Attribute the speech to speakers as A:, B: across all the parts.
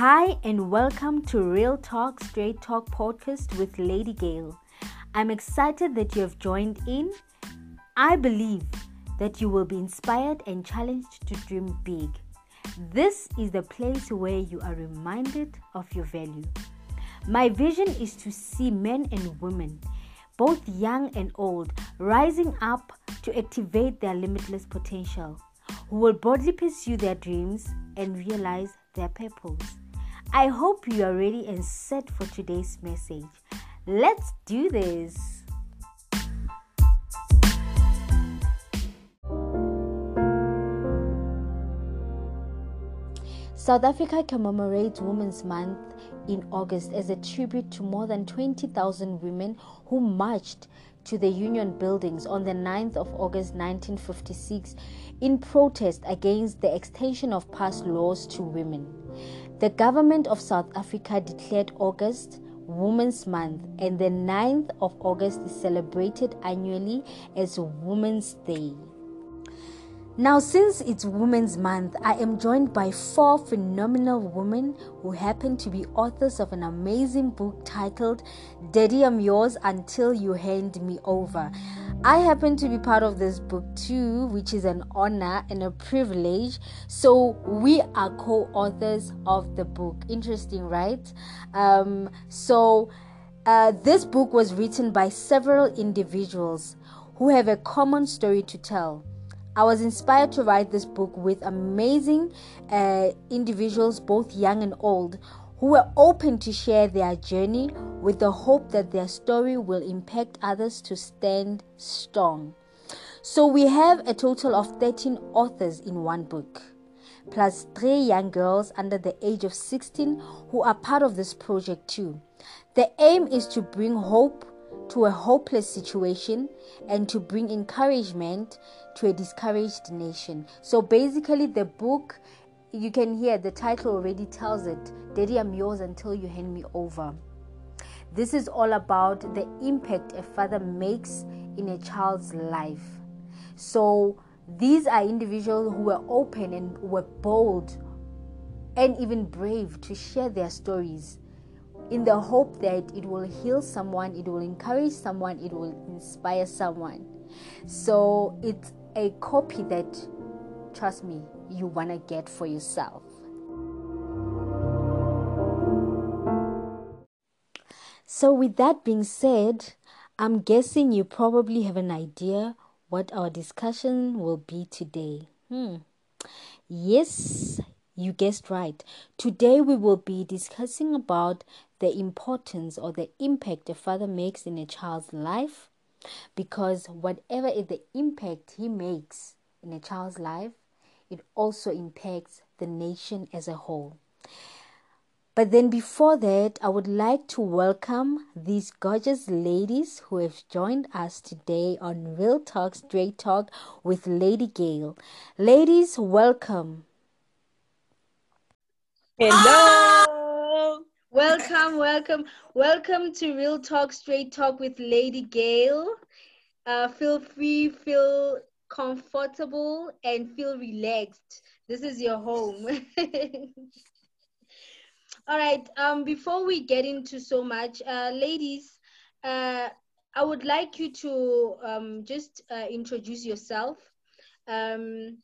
A: Hi, and welcome to Real Talk Straight Talk podcast with Lady Gail. I'm excited that you have joined in. I believe that you will be inspired and challenged to dream big. This is the place where you are reminded of your value. My vision is to see men and women, both young and old, rising up to activate their limitless potential, who will boldly pursue their dreams and realize their purpose. I hope you are ready and set for today's message. Let's do this. South Africa commemorates Women's Month in August as a tribute to more than 20,000 women who marched to the Union buildings on the 9th of August 1956 in protest against the extension of pass laws to women. The government of South Africa declared August Women's Month, and the 9th of August is celebrated annually as Women's Day. Now, since it's Women's Month, I am joined by four phenomenal women who happen to be authors of an amazing book titled Daddy I'm Yours Until You Hand Me Over. I happen to be part of this book too, which is an honor and a privilege. So, we are co authors of the book. Interesting, right? Um, so, uh, this book was written by several individuals who have a common story to tell. I was inspired to write this book with amazing uh, individuals, both young and old, who were open to share their journey with the hope that their story will impact others to stand strong. So we have a total of 13 authors in one book, plus three young girls under the age of 16 who are part of this project too. The aim is to bring hope to a hopeless situation and to bring encouragement to a discouraged nation. So basically, the book you can hear the title already tells it Daddy, I'm yours until you hand me over. This is all about the impact a father makes in a child's life. So, these are individuals who were open and were bold and even brave to share their stories in the hope that it will heal someone, it will encourage someone, it will inspire someone. So it's a copy that, trust me, you want to get for yourself. So, with that being said, I'm guessing you probably have an idea what our discussion will be today. Hmm. Yes, you guessed right. Today we will be discussing about the importance or the impact a father makes in a child's life because whatever is the impact he makes in a child's life, it also impacts the nation as a whole. But then, before that, I would like to welcome these gorgeous ladies who have joined us today on Real Talk Straight Talk with Lady Gail. Ladies, welcome.
B: Hello.
A: Welcome, welcome, welcome to Real Talk Straight Talk with Lady Gail. Uh, feel free, feel comfortable, and feel relaxed. This is your home. All right. Um, before we get into so much, uh, ladies, uh, I would like you to um, just uh, introduce yourself. Um,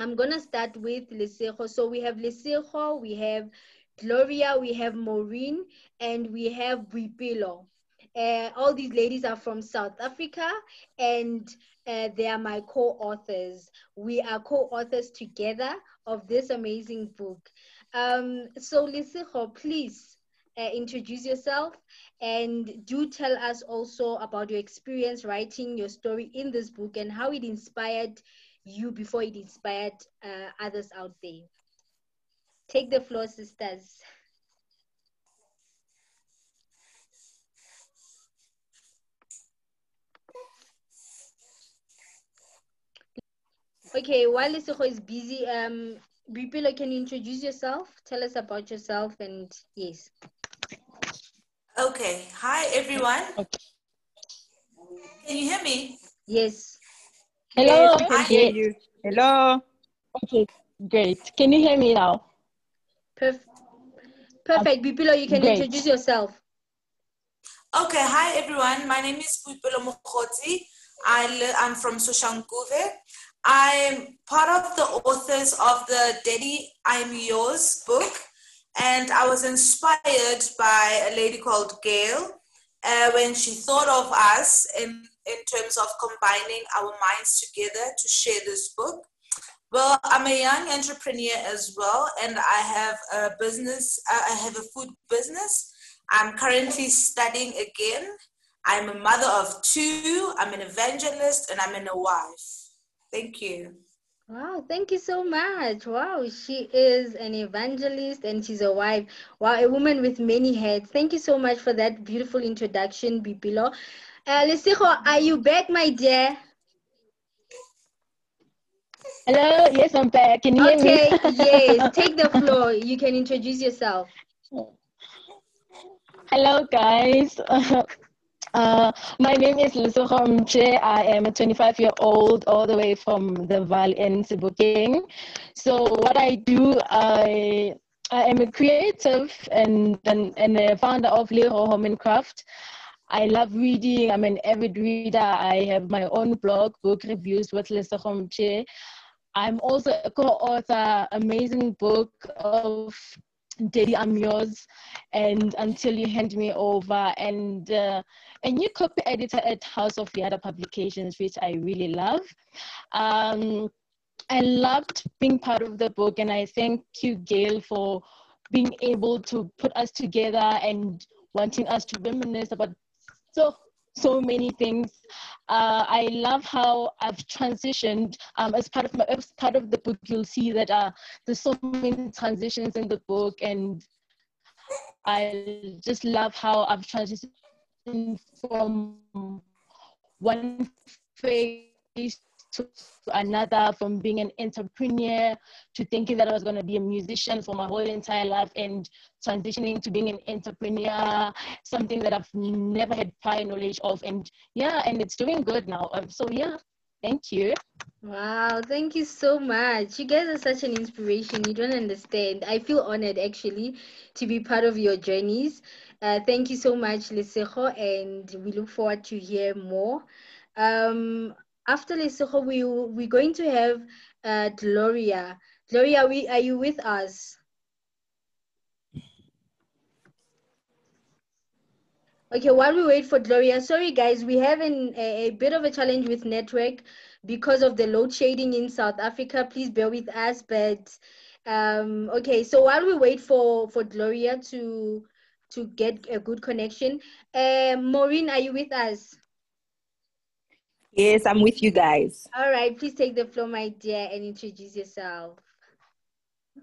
A: I'm gonna start with Lesego. So we have Lesego, we have Gloria, we have Maureen, and we have Boipelo. Uh, all these ladies are from South Africa, and uh, they are my co-authors. We are co-authors together of this amazing book. Um, so Lesego, please uh, introduce yourself and do tell us also about your experience writing your story in this book and how it inspired you before it inspired uh, others out there. Take the floor, sisters. Okay, while Lesego is busy, um, Boipelo, can you introduce yourself? Tell us about yourself and yes.
B: Okay, hi everyone. Can you hear me?
A: Yes.
C: Hello.
D: Yes, we can hear you. Hello.
C: Okay, great. Can you hear me now?
A: Perf- Perfect. Boipelo, you can
C: Great.
A: introduce yourself.
B: Okay, hi everyone. My name is Boipelo Mokgotsi. I I'm from Soshanguve. I'm part of the authors of the Daddy I'm Yours book, and I was inspired by a lady called Gail uh, when she thought of us in, in terms of combining our minds together to share this book. Well, I'm a young entrepreneur as well, and I have a business. uh, I have a food business. I'm currently studying again. I'm a mother of two. I'm an evangelist, and I'm a wife. Thank you.
A: Wow, thank you so much. Wow, she is an evangelist and she's a wife. Wow, a woman with many heads. Thank you so much for that beautiful introduction, Boipelo. Uh, Lesego, are you back, my dear?
C: Hello, yes, I'm back. Can you hear
A: Okay,
C: me?
A: yes, take the floor. You can introduce yourself.
C: Hello, guys. Uh, my name is Lesego Mche. I am a 25 year old, all the way from the Vaal in Sebokeng. So, what I do, I I am a creative and, and, and a founder of Lero Home and Craft. I love reading. I'm an avid reader. I have my own blog, book reviews with Lesego Mche. I'm also a co-author, amazing book of Daddy I'm Yours and Until You Hand Me Over and uh, a new copy editor at House of Yada Publications, which I really love. Um, I loved being part of the book and I thank you, Gail, for being able to put us together and wanting us to reminisce about so so many things. Uh, I love how I've transitioned. Um, as part of my as part of the book, you'll see that uh, there's so many transitions in the book, and I just love how I've transitioned from one phase to another, from being an entrepreneur to thinking that I was going to be a musician for my whole entire life, and transitioning to being an entrepreneur, something that I've never had prior knowledge of. And yeah, and it's doing good now. Um, so yeah, thank you.
A: Wow, thank you so much. You guys are such an inspiration. You don't understand. I feel honored actually to be part of your journeys. Uh, thank you so much, Lesego, and we look forward to hear more. Um, after Lesego, we we're going to have uh, Gloria. Gloria, we are you with us? Okay, while we wait for Gloria, sorry guys, we have an, a, a bit of a challenge with network because of the load shedding in South Africa. Please bear with us. But um, okay, so while we wait for for Gloria to to get a good connection, uh, Maureen, are you with us?
D: Yes, I'm with you guys.
A: All right, please take the floor, my dear, and introduce yourself.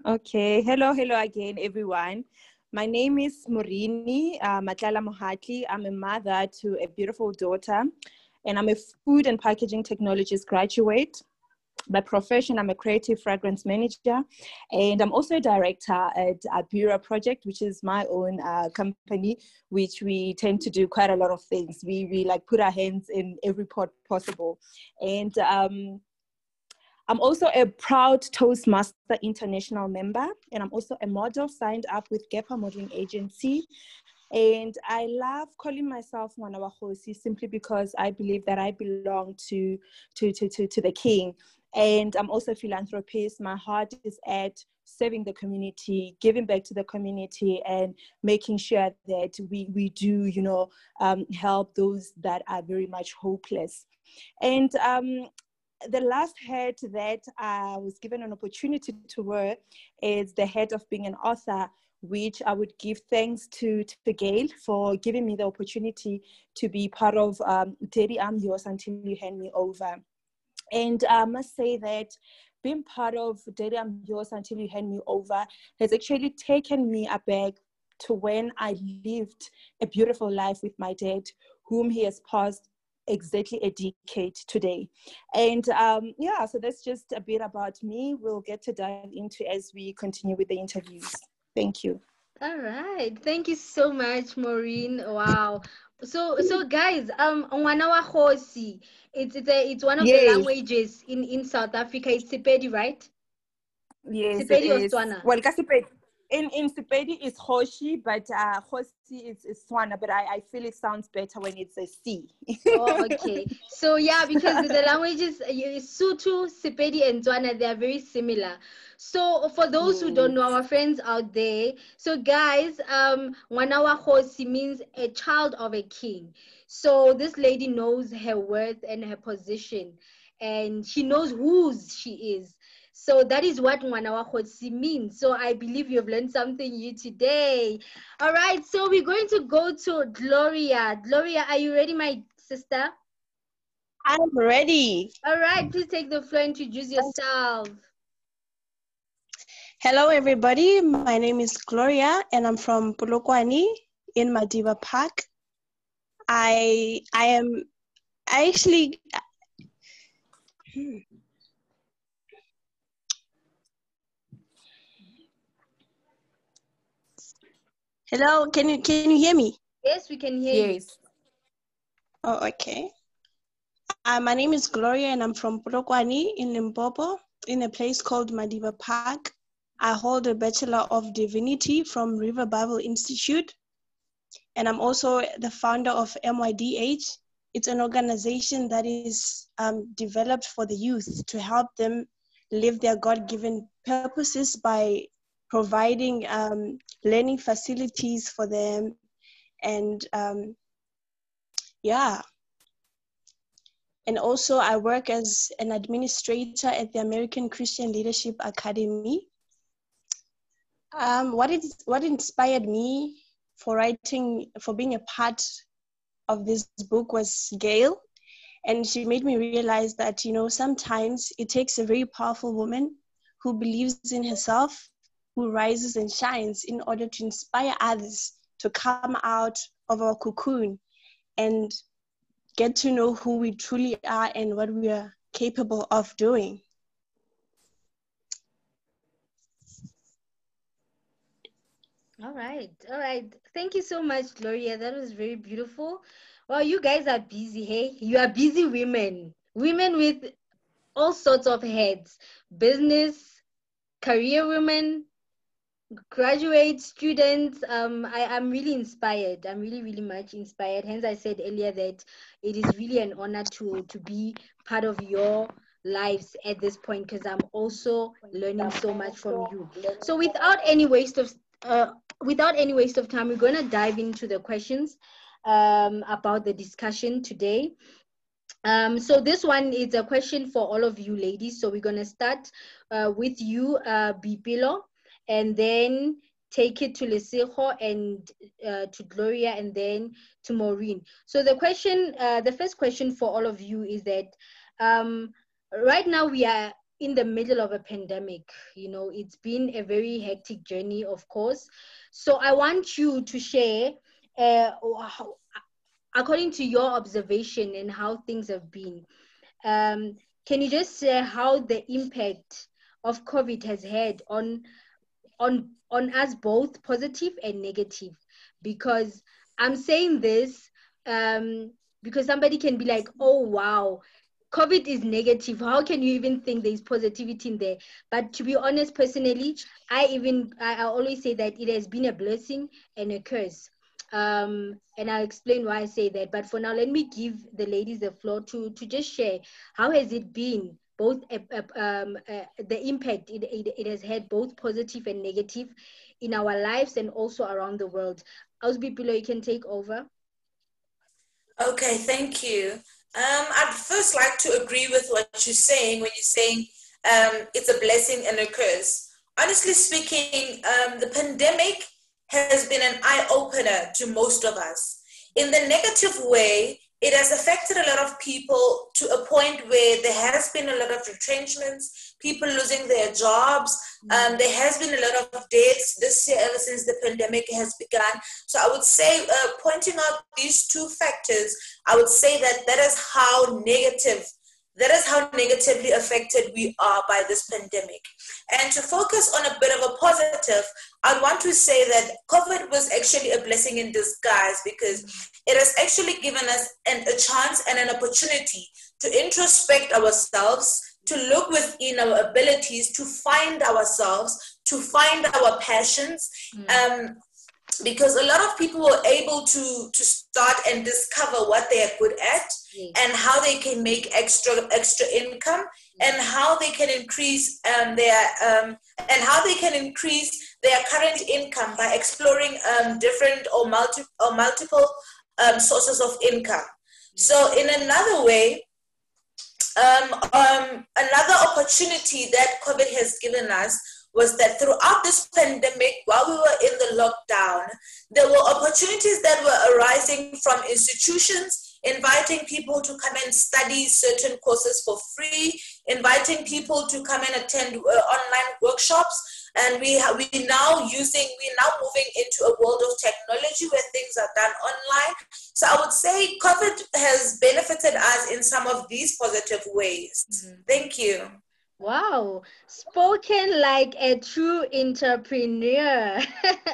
D: Okay. Hello, hello again, everyone. My name is Morini uh, Matlala Mohatli. I'm a mother to a beautiful daughter, and I'm a food and packaging technologist graduate. By profession, I'm a creative fragrance manager, and I'm also a director at a Abura Project, which is my own uh, company, which we tend to do quite a lot of things. We, we like put our hands in every pot possible. And um, I'm also a proud Toastmaster International member, and I'm also a model signed up with Gepa Modeling Agency. And I love calling myself Mwanawahosi simply because I believe that I belong to, to, to, to, to the king. And I'm also a philanthropist. My heart is at serving the community, giving back to the community, and making sure that we, we do, you know, um, help those that are very much hopeless. And um, the last head that I was given an opportunity to wear is the head of being an author, which I would give thanks to, to Gail for giving me the opportunity to be part of um, Daddy I'm Yours Until You Hand Me Over. And I must say that being part of Daddy I'm Yours Until You Hand Me Over has actually taken me aback to when I lived a beautiful life with my dad, whom he has passed exactly a decade today. And um, yeah, so that's just a bit about me. We'll get to dive into as we continue with the interviews. Thank you.
A: All right. Thank you so much, Maureen. Wow. So so guys, um Ngwana wa Kgosi, it's it's a, it's one of the languages in in South Africa. It's Sepedi, right?
D: Yes,
A: Sepedi or
D: is.
A: Setswana?
D: Well, ka Sepedi, in in Sepedi it's Hoshi, but uh, Hoshi is, is Swana, but I, I feel it sounds better when it's a C.
A: oh, okay. So yeah, because the languages Sotho, Sepedi, and Tswana they are very similar. So for those who don't know, our friends out there, so guys, um, Wanawa Hosi means a child of a king. So this lady knows her worth and her position, and she knows whose she is. So that is what Mwanawa Khotsi means. So I believe you've learned something new today. All right, so we're going to go to Gloria. Gloria, are you ready, my sister?
E: I'm ready.
A: All right, please take the floor, and introduce yourself.
E: Hello, everybody. My name is Gloria, and I'm from Polokwane in Madiba Park. I I am I actually. Hmm. Hello, can you can you hear me?
A: Yes, we can hear
D: yes.
A: you.
E: Oh, okay. Uh, my name is Gloria, and I'm from Polokwane in Limpopo, in a place called Madiba Park. I hold a Bachelor of Divinity from River Bible Institute, and I'm also the founder of MYDH. It's an organization that is um, developed for the youth to help them live their God given purposes by providing um, learning facilities for them and um, yeah. And also i work as an administrator at the american christian leadership academy. Um, what is what inspired me for writing for being a part of this book was gail. And she made me realize that you know sometimes it takes a very powerful woman who believes in herself who rises and shines in order to inspire others to come out of our cocoon and get to know who we truly are and what we are capable of doing.
A: All right, all right. Thank you so much, Gloria. That was very beautiful. Well, you guys are busy, hey? You are busy women, women with all sorts of heads business, career women, graduate students um i am really inspired. I'm really really much inspired. Hence i said earlier that it is really an honor to to be part of your lives at this point because i'm also learning so much from you. So without any waste of uh, without any waste of time we're going to dive into the questions um, about the discussion today. Um, so this one is a question for all of you ladies. So we're going to start uh, with you uh, Boipelo and then take it to Lesego and uh, to Gloria and then to Maureen. So the question, uh, the first question for all of you is that um, right now we are in the middle of a pandemic. You know, it's been a very hectic journey, of course. So I want you to share, uh, how, according to your observation and how things have been. Um, can you just share how the impact of COVID has had on on on us both positive and negative. Because i'm saying this um because somebody can be like oh wow covid is negative. How can you even think there's positivity in there? But to be honest personally i even i, always say that it has been a blessing and a curse. Um and i'll explain why i say that. But for now let me give the ladies the floor to to just share. How has it been both uh, um, uh, the impact it, it, it, has had both positive and negative in our lives and also around the world. Aus Boipelo, you can take over.
B: Okay, thank you. Um, I'd first like to agree with what you're saying when you're saying um, it's a blessing and a curse. Honestly speaking, um, the pandemic has been an eye opener to most of us. In the negative way, it has affected a lot of people to a point where there has been a lot of retrenchments, people losing their jobs. Mm. Um, there has been a lot of deaths this year ever since the pandemic has begun. So I would say, uh, pointing out these two factors, I would say that that is how negative that is how negatively affected we are by this pandemic. And to focus on a bit of a positive, I want to say that COVID was actually a blessing in disguise because it has actually given us an, a chance and an opportunity to introspect ourselves, to look within our abilities, to find ourselves, to find our passions. Um, because a lot of people were able to to start and discover what they are good at
A: Yes.
B: and how they can make extra extra income and how they can increase um, their um, and how they can increase their current income by exploring um, different or multi or multiple um, sources of income. So in another way, um, um, another opportunity that COVID has given us was that throughout this pandemic, while we were in the lockdown, there were opportunities that were arising from institutions inviting people to come and study certain courses for free, inviting people to come and attend uh, online workshops. And we we now using we're now moving into a world of technology where things are done online. So I would say COVID has benefited us in some of these positive ways. Thank you.
A: Wow, spoken like a true entrepreneur.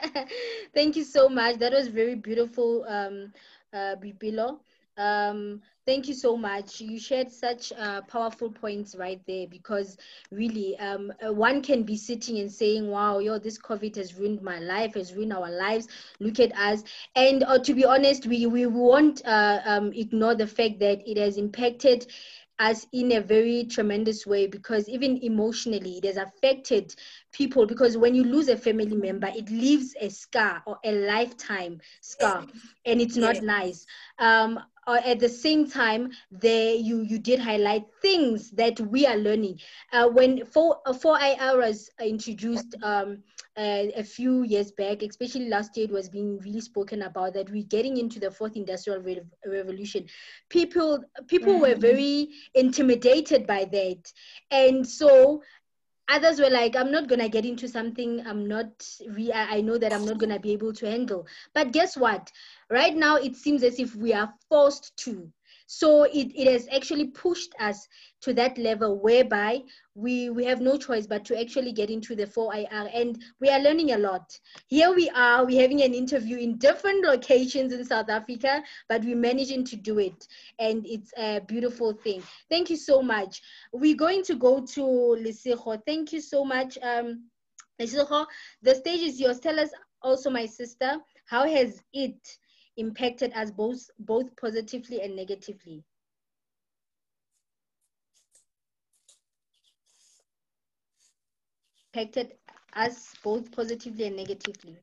A: Thank you so much. That was very beautiful, um, uh, Boipelo. Um, thank you so much. You shared such uh, powerful points right there because really, um, uh, one can be sitting and saying, "Wow, yo, this COVID has ruined my life, has ruined our lives. Look at us." And uh, to be honest, we we won't uh, um, ignore the fact that it has impacted us in a very tremendous way because even emotionally it has affected people because when you lose a family member it leaves a scar or a lifetime scar and it's not
B: Yeah.
A: nice um uh, at the same time there you you did highlight things that we are learning. Uh, when four uh, four IR was introduced um uh, a few years back, especially last year, it was being really spoken about that we're getting into the fourth industrial re- revolution. People, people were very intimidated by that, and so others were like, "I'm not gonna get into something I'm not. Re- I know that I'm not gonna be able to handle." But guess what? Right now, it seems as if we are forced to. So it, it has actually pushed us to that level whereby we we have no choice but to actually get into the 4IR and we are learning a lot. Here we are, we're having an interview in different locations in South Africa, but we're managing to do it and it's a beautiful thing. Thank you so much. We're going to go to Lesego. Thank you so much. Um, Lesego, the stage is yours. Tell us also, my sister, how has it impacted us both both positively and negatively? Impacted us both positively and negatively.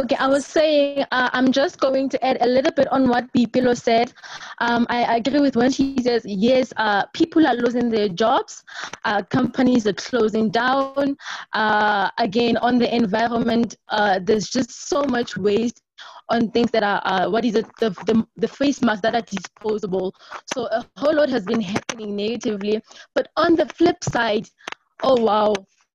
C: Okay, I was saying uh, I'm just going to add a little bit on what Boipelo said. Um, I agree with when she says yes, uh, people are losing their jobs, uh, companies are closing down. Uh, again, on the environment, uh, there's just so much waste on things that are uh, what is it the, the the face masks that are disposable. So a whole lot has been happening negatively. But on the flip side, oh wow,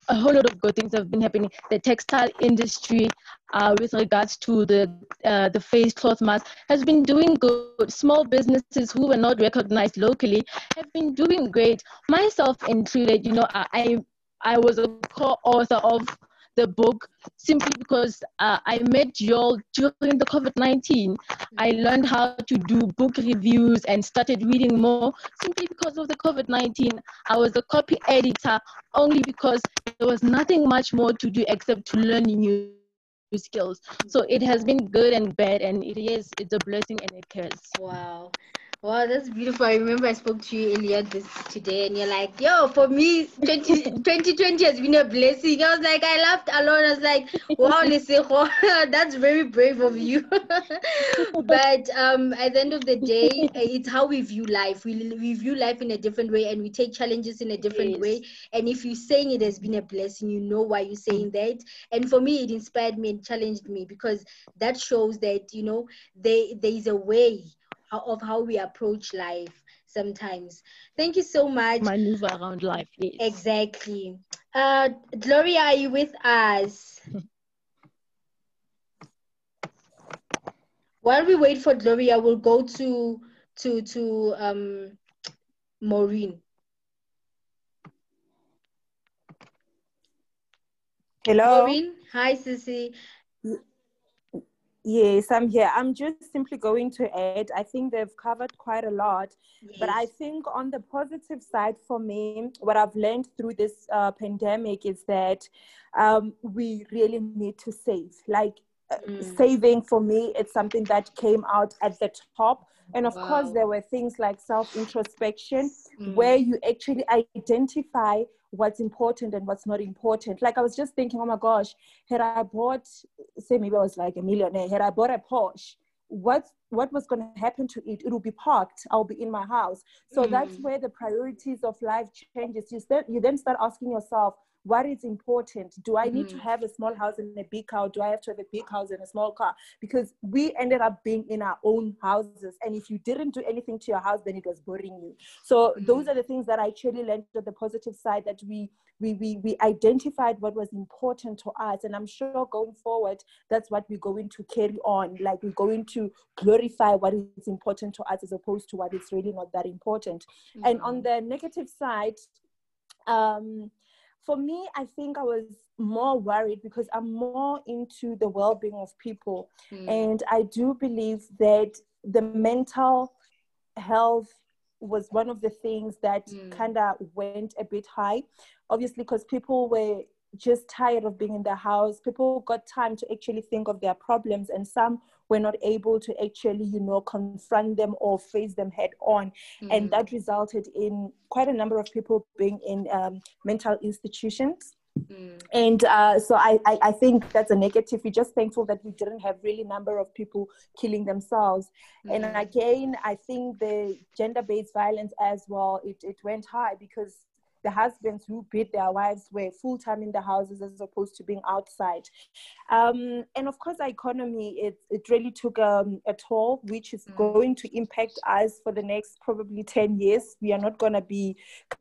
C: a whole lot of good things have been happening. The textile industry, uh, with regards to the uh, the face cloth mask, has been doing good. Small businesses who were not recognized locally have been doing great. Myself included, you know, I I, I was a co-author of the book simply because uh, I met y'all during the COVID 19. I learned how to do book reviews and started reading more simply because of the COVID 19. I was a copy editor only because there was nothing much more to do except to learn new skills. So it has been good and bad, and it is it's a blessing and a curse.
A: Wow. Wow, that's beautiful. I remember I spoke to you earlier this today, and you're like, "Yo, for me, 20, 2020 has been a blessing." I was like, I laughed alone. I was like, "Wow, Lesego, that's very brave of you." but um, at the end of the day, it's how we view life. We we view life in a different way, and we take challenges in a different
C: Yes.
A: way. And if you're saying it has been a blessing, you know why you're saying that. And for me, it inspired me and challenged me because that shows that you know there there is a way of how we approach life sometimes. Thank you so much.
C: Maneuver around life. Yes.
A: Exactly. Uh, Gloria, are you with us? While we wait for Gloria, we'll go to to to um Maureen.
D: Hello.
A: Maureen, hi Sissy.
D: Yes, I'm here. I'm just simply going to add, I think they've covered quite a lot. Yes. But I think on the positive side for me, what I've learned through this uh, pandemic is that um, we really need to save. Like uh, mm. saving for me, it's something that came out at the top. And of wow. course, there were things like self introspection, mm. where you actually identify what's important and what's not important. Like I was just thinking, oh my gosh, had I bought, say maybe I was like a millionaire, had I bought a Porsche, what what was going to happen to it? It will be parked. I'll be in my house. So mm. that's where the priorities of life changes. You start, you then start asking yourself, what is important do i need mm-hmm. to have a small house and a big car do i have to have a big house and a small car because we ended up being in our own houses and if you didn't do anything to your house then it was boring you so mm-hmm. those are the things that i actually learned on the positive side that we we, we we identified what was important to us and i'm sure going forward that's what we're going to carry on like we're going to glorify what is important to us as opposed to what is really not that important mm-hmm. and on the negative side um for me, I think I was more worried because I'm more into the well being of people. Mm. And I do believe that the mental health was one of the things that mm. kind of went a bit high. Obviously, because people were just tired of being in the house. People got time to actually think of their problems, and some were not able to actually, you know, confront them or face them head on. Mm. And that resulted in quite a number of people being in um, mental institutions. Mm. And uh, so I, I, I, think that's a negative. We're just thankful that we didn't have really number of people killing themselves. Mm. And again, I think the gender-based violence as well, it, it went high because the husbands who beat their wives were full time in the houses as opposed to being outside. Um, and of course, the economy, it, it really took um, a toll, which is mm. going to impact us for the next probably 10 years. We are not going to be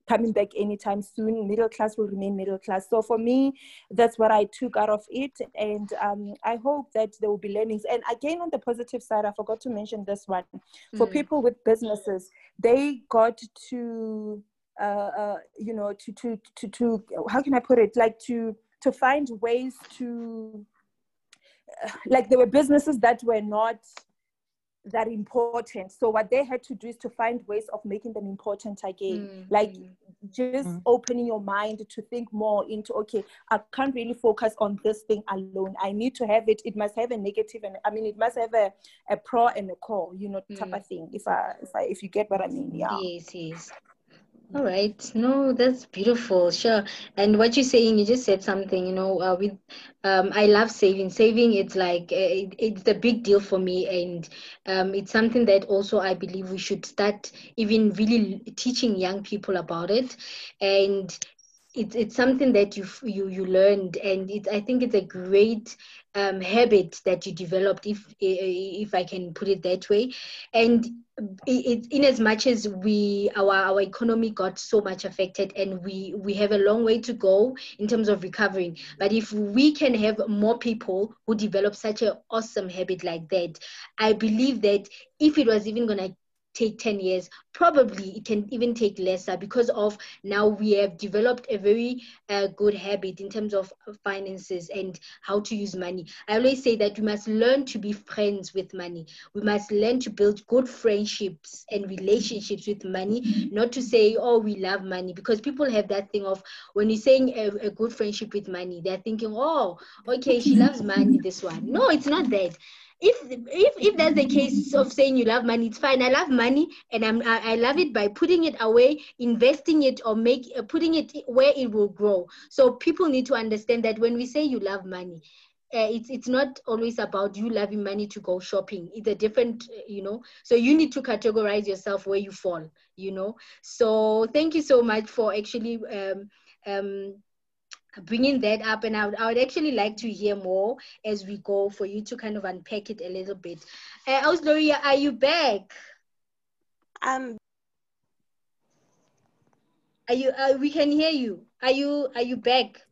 D: coming back anytime soon. Middle class will remain middle class. So for me, that's what I took out of it. And um, I hope that there will be learnings. And again, on the positive side, I forgot to mention this one. For mm. people with businesses, they got to uh, uh, you know, to, to, to, to, how can I put it? Like to, to find ways to, uh, like there were businesses that were not that important. So what they had to do is to find ways of making them important again. Mm. Like just mm. opening your mind to think more into okay, I can't really focus on this thing alone. I need to have it. It must have a negative and I mean it must have a, a pro and a con, you know, type mm. of thing. If I if I if you get what I mean, yeah.
A: Yes, yes. All right. No, that's beautiful. Sure. And what you're saying, you just said something, you know, uh, with, um, I love saving. Saving, it's like, uh, it, it's a big deal for me. And um, it's something that also I believe we should start even really teaching young people about it. And it's it's something that you you you learned and it i think it's a great um, habit that you developed if if i can put it that way. And it, in as much as we our our economy got so much affected and we we have a long way to go in terms of recovering but if we can have more people who develop such an awesome habit like that i believe that if it was even going to take 10 years probably it can even take lesser because of now we have developed a very uh, good habit in terms of finances and how to use money. I always say that we must learn to be friends with money. We must learn to build good friendships and relationships with money not to say oh we love money because people have that thing of when you're saying a, a good friendship with money they're thinking oh okay she loves money this one. No it's not that. If if if that's the case of saying you love money, it's fine. I love money, and I'm I love it by putting it away, investing it, or make uh, putting it where it will grow. So people need to understand that when we say you love money, uh, it's it's not always about you loving money to go shopping. It's a different, uh, you know. So you need to categorize yourself where you fall, you know. So thank you so much for actually um, um, bringing that up and I would, I would actually like to hear more as we go for you to kind of unpack it a little bit uh, Gloria, are you back
E: um
A: are you uh, we can hear you. Are you are you back?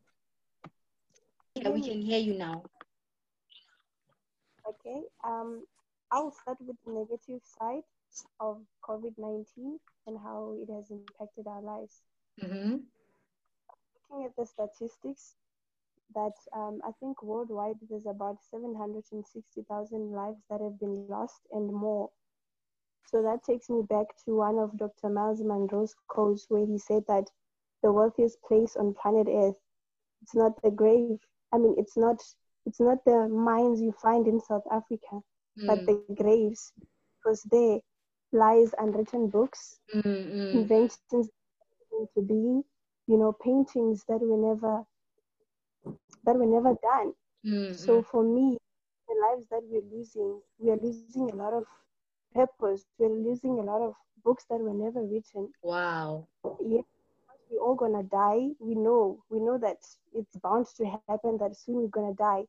A: Yeah we can hear you now.
E: Okay um i'll start with the negative side of covid-19 and how it has impacted our lives.
A: Mm-hmm.
E: Looking at the statistics, that um, I think worldwide there's about 760,000 lives that have been lost and more. So that takes me back to one of Dr. Myles Munroe's quotes where he said that the wealthiest place on planet Earth, it's not the grave. I mean, it's not it's not the mines you find in South Africa, mm. but the graves, because there lies unwritten books, mm-hmm. inventions to being, you know, paintings that were never that were never done. Mm-hmm. So for me, the lives that we're losing, we are losing a lot of purpose. We're losing a lot of books that were never written.
A: Wow.
E: Yeah, we're all gonna die. We know, we know that it's bound to happen. That soon we're gonna die,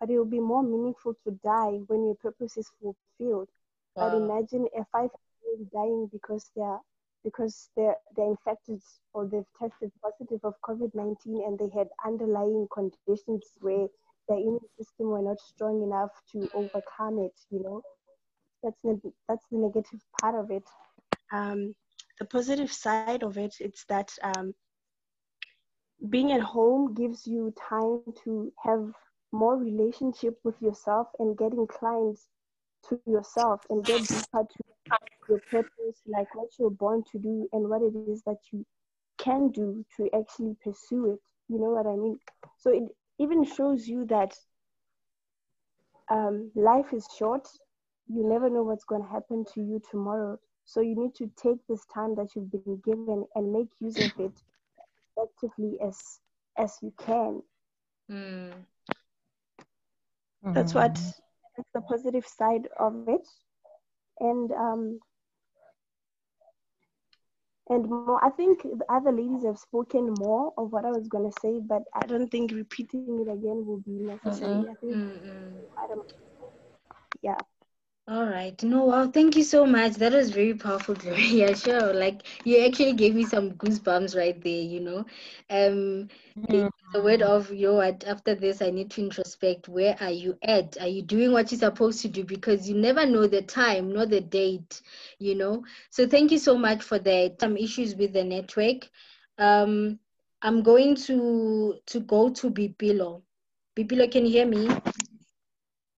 E: but it will be more meaningful to die when your purpose is fulfilled. Wow. But imagine a five-year-old dying because they're because they're, they're infected or they've tested positive of COVID 19 and they had underlying conditions where their immune system were not strong enough to overcome it, you know. That's the, that's the negative part of it. Um, the positive side of it, it's that um, being at home gives you time to have more relationship with yourself and get inclined to yourself and get deeper to your purpose, like what you're born to do and what it is that you can do to actually pursue it. You know what I mean? So it even shows you that um, life is short. You never know what's going to happen to you tomorrow. So you need to take this time that you've been given and make use of it effectively as as you can. Mm. That's what that's the positive side of it. And um, and more. I think the other ladies have spoken more of what I was going to say, but I don't think repeating it again will be necessary. Mm-hmm. I think, mm-hmm. I don't, yeah.
A: All right. No, wow. Thank you so much. That was very powerful, Yeah, sure. Like you actually gave me some goosebumps right there, you know. Um mm-hmm. the word of your after this, I need to introspect. Where are you at? Are you doing what you're supposed to do? Because you never know the time, nor the date, you know. So thank you so much for that. Some issues with the network. Um I'm going to to go to Boipelo. Boipelo, can you hear me?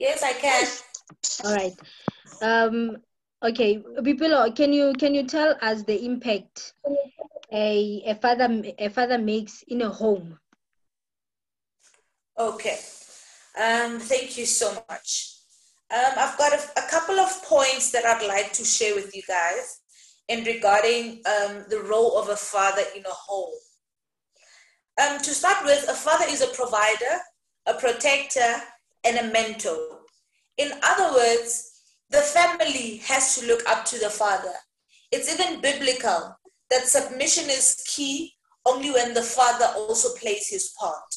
B: Yes, I can.
A: All right. Um, okay, Boipelo, can you can you tell us the impact a a father a father makes in a home?
B: Okay. Um, thank you so much. Um, I've got a, a, couple of points that I'd like to share with you guys in regarding um, the role of a father in a home. Um, to start with, a father is a provider, a protector, and a mentor. In other words, the family has to look up to the father. It's even biblical that submission is key only when the father also plays his part.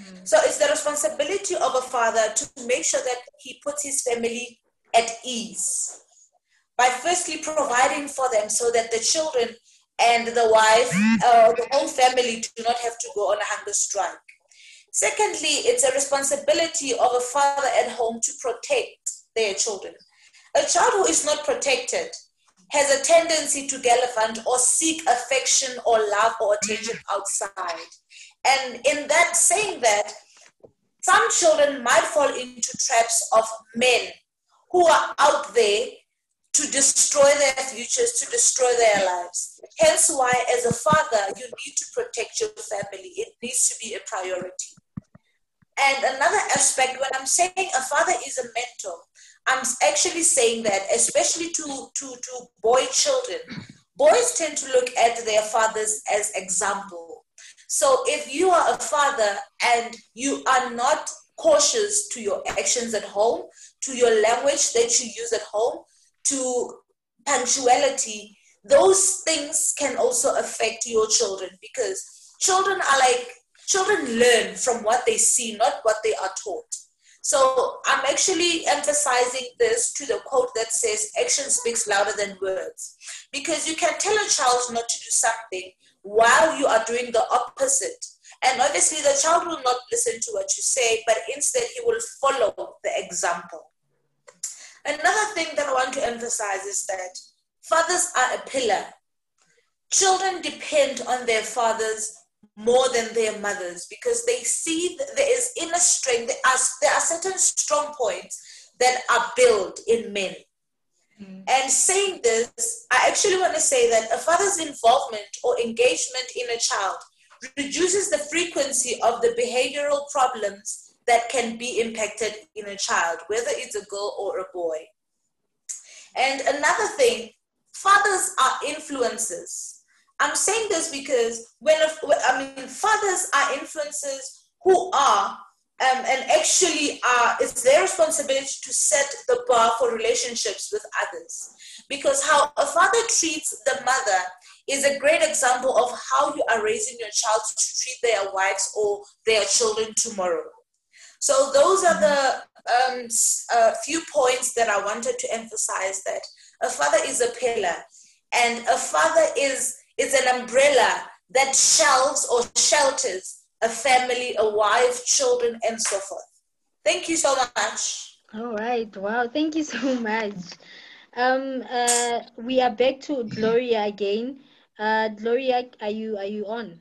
B: Mm. So it's the responsibility of a father to make sure that he puts his family at ease by firstly providing for them so that the children and the wife or uh, the whole family do not have to go on a hunger strike. Secondly, it's a responsibility of a father at home to protect their children. A child who is not protected has a tendency to gallivant or seek affection or love or attention mm. outside. And in that, saying that, some children might fall into traps of men who are out there to destroy their futures, to destroy their lives. Hence, why, as a father, you need to protect your family. It needs to be a priority. And another aspect, when I'm saying a father is a mentor, I'm actually saying that, especially to, to, to boy children, boys tend to look at their fathers as example. So if you are a father and you are not cautious to your actions at home, to your language that you use at home, to punctuality, those things can also affect your children because children are like children learn from what they see, not what they are taught. So I'm actually emphasizing this to the quote that says, action speaks louder than words. Because you can tell a child not to do something while you are doing the opposite. And obviously, the child will not listen to what you say, but instead, he will follow the example. Another thing that I want to emphasize is that fathers are a pillar. Children depend on their fathers more than their mothers because they see that there is inner strength. There are, there are certain strong points that are built in men. Mm. And saying this, I actually want to say that a father's involvement or engagement in a child reduces the frequency of the behavioral problems that can be impacted in a child, whether it's a girl or a boy. And another thing, fathers are influences. I'm saying this because when I mean fathers are influences who are um, and actually uh, it's their responsibility to set the bar for relationships with others. Because how a father treats the mother is a great example of how you are raising your child to treat their wives or their children tomorrow. So those are the um, uh, few points that i wanted to emphasize that a father is a pillar and a father is is an umbrella that shelves or shelters a family, a wife, children, and so forth. Thank you so much.
A: All right. Wow. Thank you so much. Um, uh, we are back to Gloria again. Uh, Gloria, are you are you on?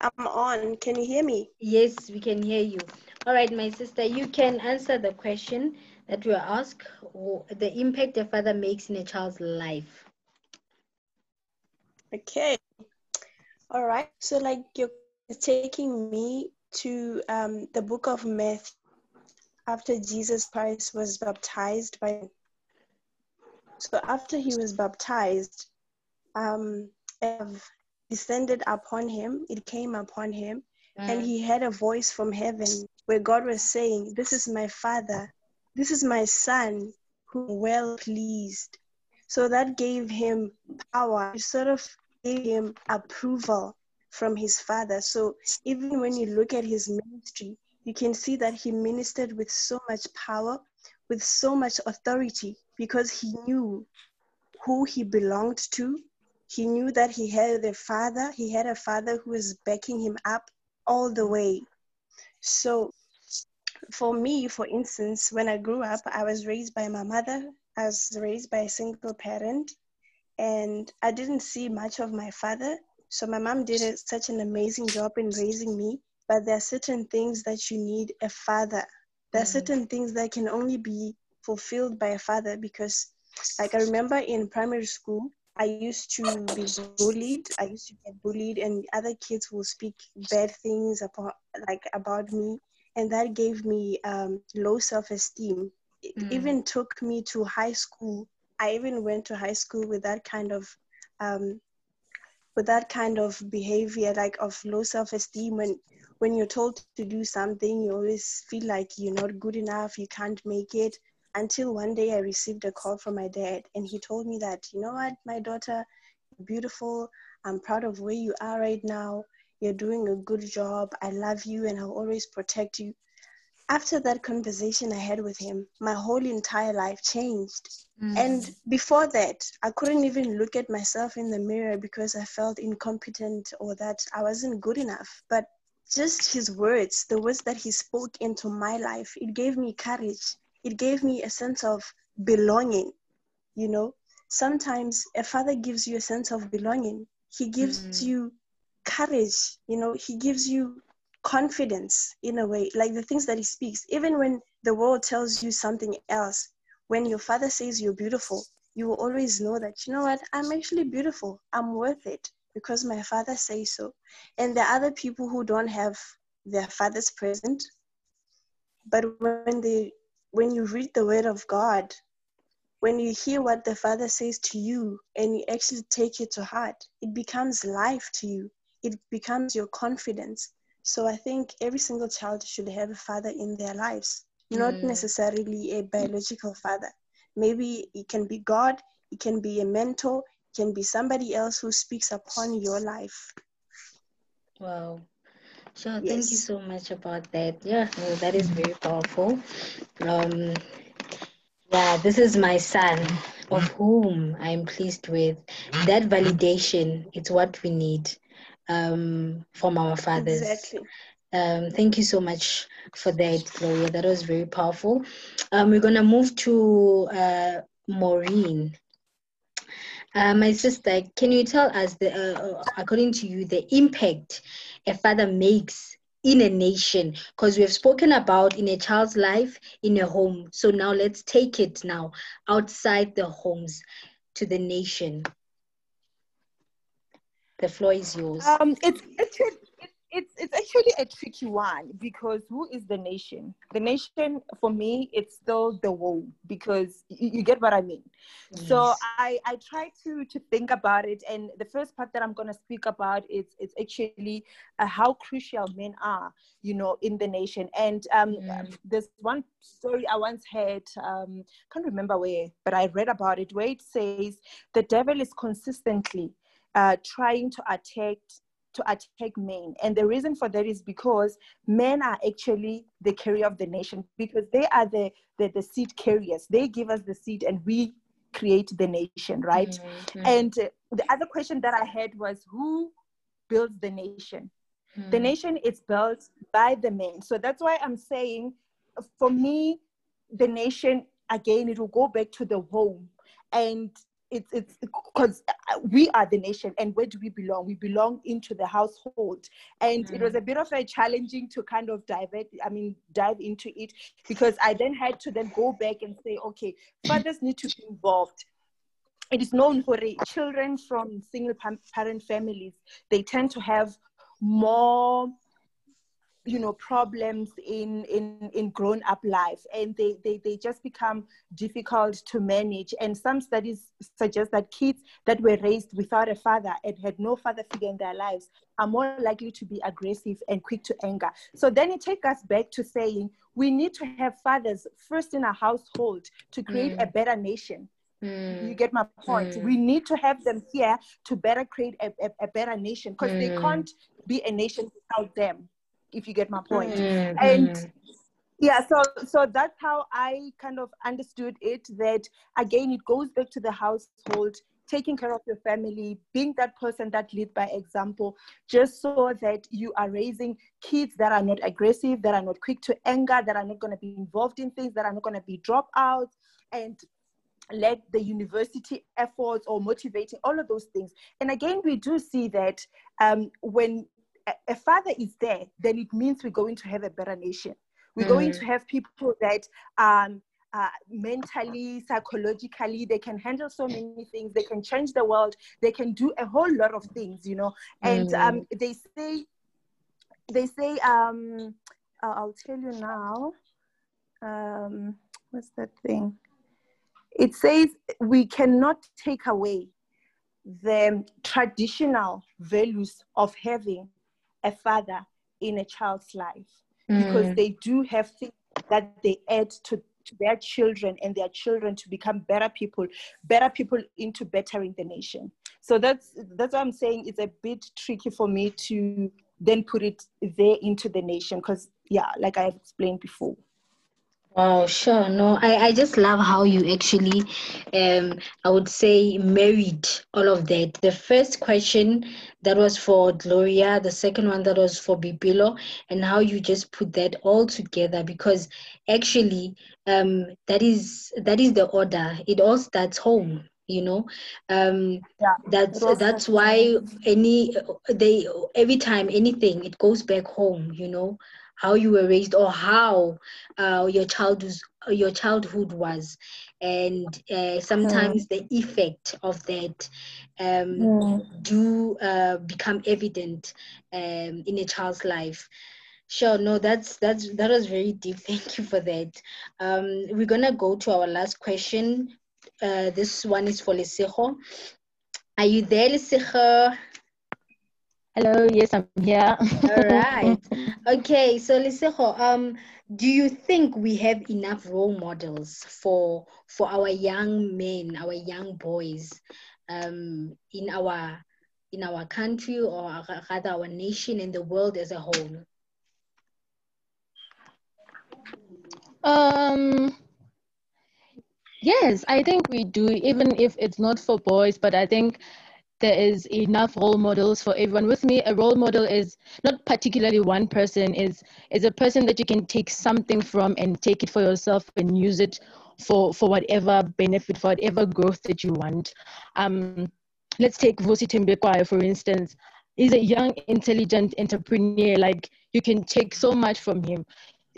E: I'm on. Can you hear me?
A: Yes, we can hear you. All right, my sister, you can answer the question that we asked, the impact a father makes in a child's life.
E: Okay. All right. So, like you're taking me to um, the book of Matthew after Jesus Christ was baptized by. So after he was baptized, um, descended upon him. It came upon him, mm. and he had a voice from heaven where God was saying, "This is my Father. This is my Son, who well pleased." So that gave him power. Sort of him approval from his father. So even when you look at his ministry, you can see that he ministered with so much power, with so much authority, because he knew who he belonged to. He knew that he had a father, he had a father who was backing him up all the way. So for me, for instance, when I grew up, I was raised by my mother. I was raised by a single parent, and I didn't see much of my father so my mom did a, such an amazing job in raising me, but there are certain things that you need a father. There are mm. certain things that can only be fulfilled by a father because, like, I remember in primary school, I used to be bullied. I used to get bullied, and other kids will speak bad things about, like, about me, and that gave me um, low self-esteem. It mm. even took me to high school. I even went to high school with that kind of um, with that kind of behavior, like of low self-esteem, when when you're told to do something, you always feel like you're not good enough, you can't make it. Until one day I received a call from my dad, and he told me that, you know what, my daughter, beautiful. I'm proud of where you are right now. You're doing a good job. I love you, and I'll always protect you after that conversation I had with him, my whole entire life changed. Mm. And before that, I couldn't even look at myself in the mirror because I felt incompetent or that I wasn't good enough. But just his words, the words that he spoke into my life, it gave me courage. It gave me a sense of belonging. You know, sometimes a father gives you a sense of belonging, he gives mm. you courage. You know, he gives you confidence in a way, like the things that he speaks, even when the world tells you something else, when your father says you're beautiful, you will always know that, you know what, I'm actually beautiful. I'm worth it because my father says so. And there are other people who don't have their fathers present. But when they when you read the word of God, when you hear what the father says to you and you actually take it to heart, it becomes life to you. It becomes your confidence. So I think every single child should have a father in their lives, not mm. necessarily a biological father. Maybe it can be God, it can be a mentor, it can be somebody else who speaks upon your life.
A: Wow. So yes. thank you so much about that. Yeah, that is very powerful. Um, yeah, this is my son, of whom I'm pleased with. That validation, it's what we need um, from our fathers. Exactly. Um, thank you so much for that, Gloria. That was very powerful. Um, we're going to move to uh, Maureen. Uh, my sister, can you tell us, the, uh, uh according to you, the impact a father makes in a nation? Because we have spoken about in a child's life, in a home. So now let's take it now outside the homes to the nation. The floor is yours.
D: Um, it's actually it's it's actually a tricky one because who is the nation? The nation for me, it's still the world because you, you get what I mean. Yes. So I I try to to think about it, and the first part that I'm gonna speak about is it's actually uh, how crucial men are, you know, in the nation. And um, mm. there's one story I once heard, um, can't remember where, but I read about it where it says the devil is consistently uh, trying to attack to attack men. And the reason for that is because men are actually the carrier of the nation because they are the, the, the seed carriers. They give us the seed and we create the nation, right? Mm-hmm. And uh, the other question that I had was who builds the nation? Mm-hmm. The nation is built by the men. So that's why I'm saying for me, the nation, again, it will go back to the home. And it's it's because we are the nation and where do we belong we belong into the household and mm. it was mm. a bit of a challenging to kind of dive i mean dive into it because i then had to then go back and say okay fathers need to be involved it is known for children from single parent families they tend to have more you know problems in in in grown up life and they, they they just become difficult to manage and some studies suggest that kids that were raised without a father and had no father figure in their lives are more likely to be aggressive and quick to anger so then it takes us back to saying we need to have fathers first in our household to create mm. a better nation Mm. You get my point. Mm. We need to have them here to better create a, a, a better nation because mm. they can't be a nation without them if you get my point. Mm-hmm. And yeah, so so that's how I kind of understood it. That again, it goes back to the household taking care of your family, being that person that leads by example, just so that you are raising kids that are not aggressive, that are not quick to anger, that are not going to be involved in things, that are not going to be dropouts, and let the university efforts or motivating all of those things. And again, we do see that um, when a father is there, then it means we're going to have a better nation. We're mm. going to have people that um, uh, mentally, psychologically, they can handle so many things. They can change the world. They can do a whole lot of things, you know. And mm. um, they say, they say, um, I'll tell you now. Um, what's that thing? It says we cannot take away the traditional values of having a father in a child's life mm. because they do have things that they add to, to their children and their children to become better people, better people into bettering the nation. So that's that's what I'm saying. It's a bit tricky for me to then put it there into the nation because yeah, like I explained before.
A: Oh, sure. No, I, I just love how you actually, um, I would say, married all of that. The first question that was for Gloria, the second one that was for Boipelo, and how you just put that all together because actually, um, that is that is the order. It all starts home you know um yeah, that's that's why any they every time anything it goes back home you know how you were raised or how uh, your childhood your childhood was and uh, sometimes mm. the effect of that um, mm. do uh, become evident um, in a child's life sure no that's that's that was very deep thank you for that um, we're gonna go to our last question uh, this one is for Lesego. Are you there, Lesego?
C: Hello, yes, I'm here.
A: All right. Okay, so Lesego, um, do you think we have enough role models for for our young men, our young boys, um, in our in our country or rather our nation and the world as a whole?
C: Um, yes, I think we do, even if it's not for boys, but I think there is enough role models for everyone. With me, a role model is not particularly one person, is is a person that you can take something from and take it for yourself and use it for for whatever benefit, for whatever growth that you want. Um, let's take Vusi Thembekwayo, for instance. He's a young, intelligent entrepreneur. Like you can take so much from him.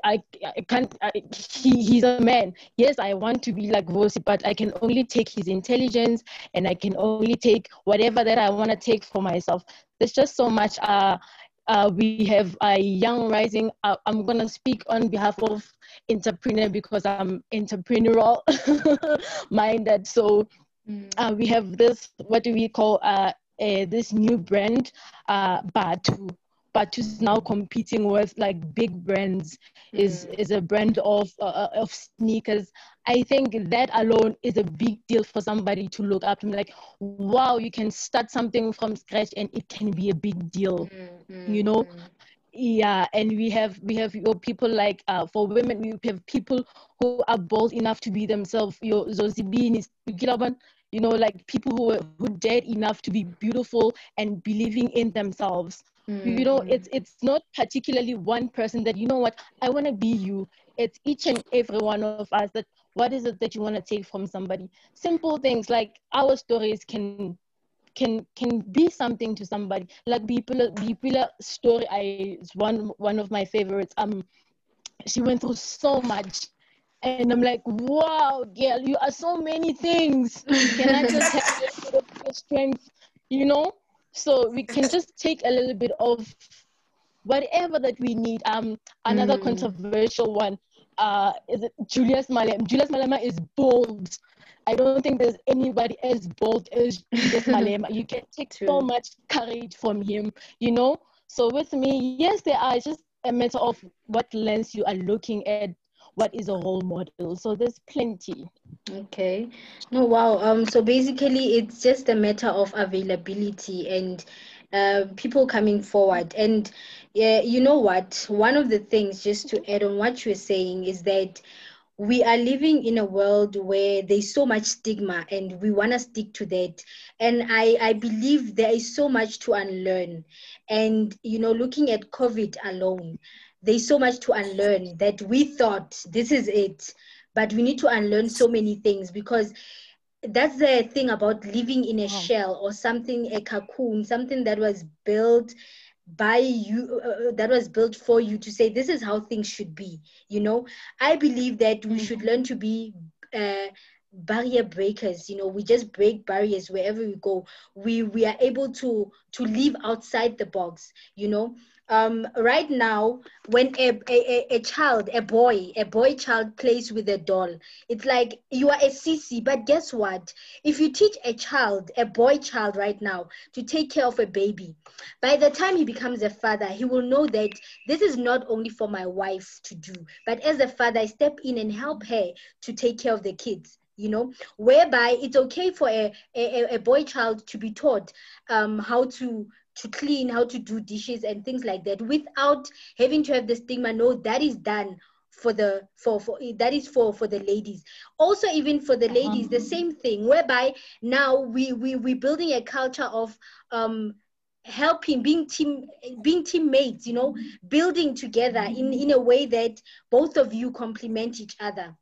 C: I, I can't. I, he, he's a man. Yes, I want to be like Vusi, but I can only take his intelligence, and I can only take whatever that I want to take for myself. There's just so much. Uh, uh, we have a young rising. Uh, I'm gonna speak on behalf of entrepreneur because I'm entrepreneurial minded. So mm. uh, we have this. What do we call uh, this new brand, uh, Bathu. Bathu is now competing with like big brands. Mm. Is is a brand of uh, of sneakers. I think that alone is a big deal for somebody to look up to. Like, wow, you can start something from scratch and it can be a big deal. Mm-hmm. You know, yeah and we have we have your people like uh, for women we have people who are bold enough to be themselves your Zozibini you know like people who are who dared enough to be beautiful and believing in themselves mm-hmm. you know it's it's not particularly one person that you know what i want to be you. It's each and every one of us that what is it that you want to take from somebody? Simple things like our stories can can can be something to somebody. Like people people story i is one one of my favorites. Um she went through so much. And i'm like wow girl you are so many things. Can i just have your strength? You know so we can just take a little bit of whatever that we need. Um, another mm. controversial one uh, is it Julius Malema. Julius Malema is bold. I don't think there's anybody as bold as Julius Malema. You can take True. so much courage from him, you know. So with me, yes, there are. Just a matter of what lens you are looking at what is a role model. So there's plenty.
A: Okay. No, wow. Um. So basically, it's just a matter of availability and uh, people coming forward. And yeah, you know what? One of the things, just to add on what you're saying, is that we are living in a world where there's so much stigma and we want to stick to that and I, I believe there is so much to unlearn and you know looking at covid alone there's so much to unlearn that we thought this is it but we need to unlearn so many things because that's the thing about living in a shell or something a cocoon something that was built by you uh, uh, that was built for you to say this is how things should be you know? I believe that we should learn to be uh, barrier breakers you know? We just break barriers wherever we go. We we are able to to live outside the box you know um, right now when a, a, a child a boy a boy child plays with a doll it's like you are a sissy but guess what? If you teach a child a boy child right now to take care of a baby by the time he becomes a father he will know that this is not only for my wife to do but as a father i step in and help her to take care of the kids you know? Whereby it's okay for a, a, a boy child to be taught um, how to to clean, how to do dishes and things like that without having to have the stigma. No, that is done for the for for that is for for the ladies also even for the ladies the uh-huh. same thing whereby now we we we building a culture of um helping being team being teammates you know building together in in a way that both of you complement each other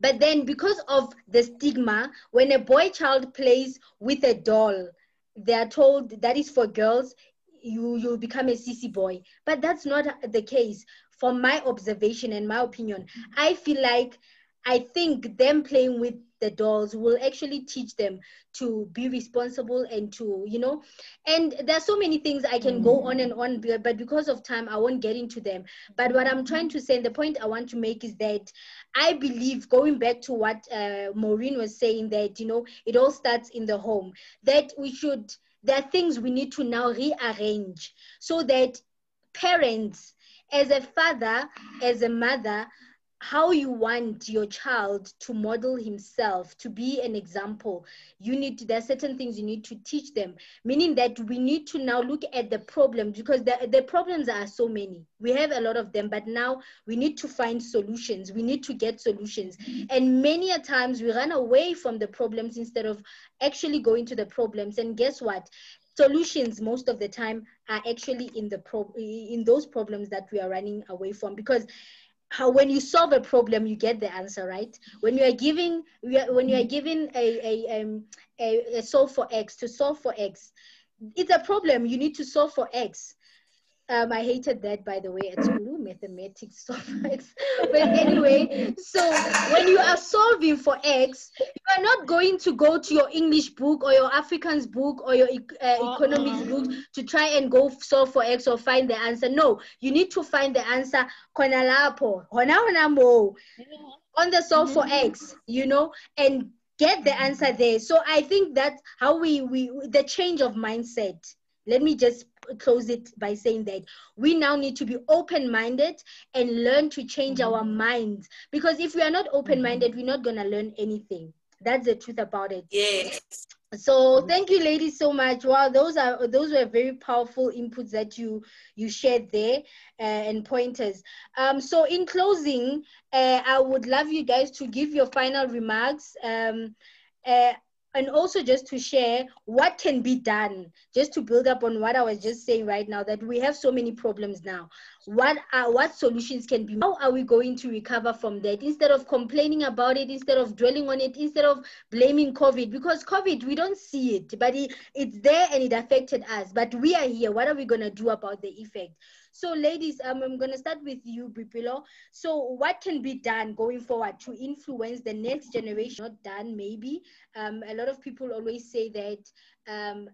A: but then because of the stigma when a boy child plays with a doll they are told that is for girls you you become a sissy boy. But that's not the case. From my observation and my opinion i feel like i think them playing with the dolls will actually teach them to be responsible and to you know and there's so many things i can go on and on but because of time i won't get into them. But what i'm trying to say and the point i want to make is that i believe going back to what uh, maureen was saying that you know it all starts in the home that we should there are things we need to now rearrange so that parents as a father as a mother how you want your child to model himself to be an example. You need to, there are certain things you need to teach them meaning that we need to now look at the problems because the, the problems are so many. We have a lot of them but now we need to find solutions. We need to get solutions. And many a times we run away from the problems instead of actually going to the problems. And guess what? Solutions most of the time are actually in the pro in those problems that we are running away from because how when you solve a problem you get the answer right? When you are giving when you are given a a, um, a, a solve for x to solve for x it's a problem. You need to solve for x um, I hated that, by the way, at school, mathematics, X. but anyway, so when you are solving for X, you are not going to go to your English book or your Afrikaans book or your uh, economics book to try and go solve for X or find the answer. No, you need to find the answer on the solve for X, you know, and get the answer there. So I think that's how we, we the change of mindset. Let me just close it by saying that we now need to be open minded and learn to change mm-hmm. our minds. Because if we are not open minded, mm-hmm. we're not going to learn anything. That's the truth about it.
B: Yes.
A: So thank you, ladies, so much. Wow, those are those were very powerful inputs that you you shared there uh, and pointers. Um, so in closing, uh, I would love you guys to give your final remarks. Um, uh, and also just to share what can be done just to build up on what i was just saying right now that we have so many problems now what are what solutions can be how are we going to recover from that instead of complaining about it instead of dwelling on it instead of blaming covid because covid we don't see it but it, it's there and it affected us but we are here what are we going to do about the effect so, ladies, um, I'm going to start with you, Boipelo. So, what can be done going forward to influence the next generation? Not done, maybe. Um, a lot of people always say that um,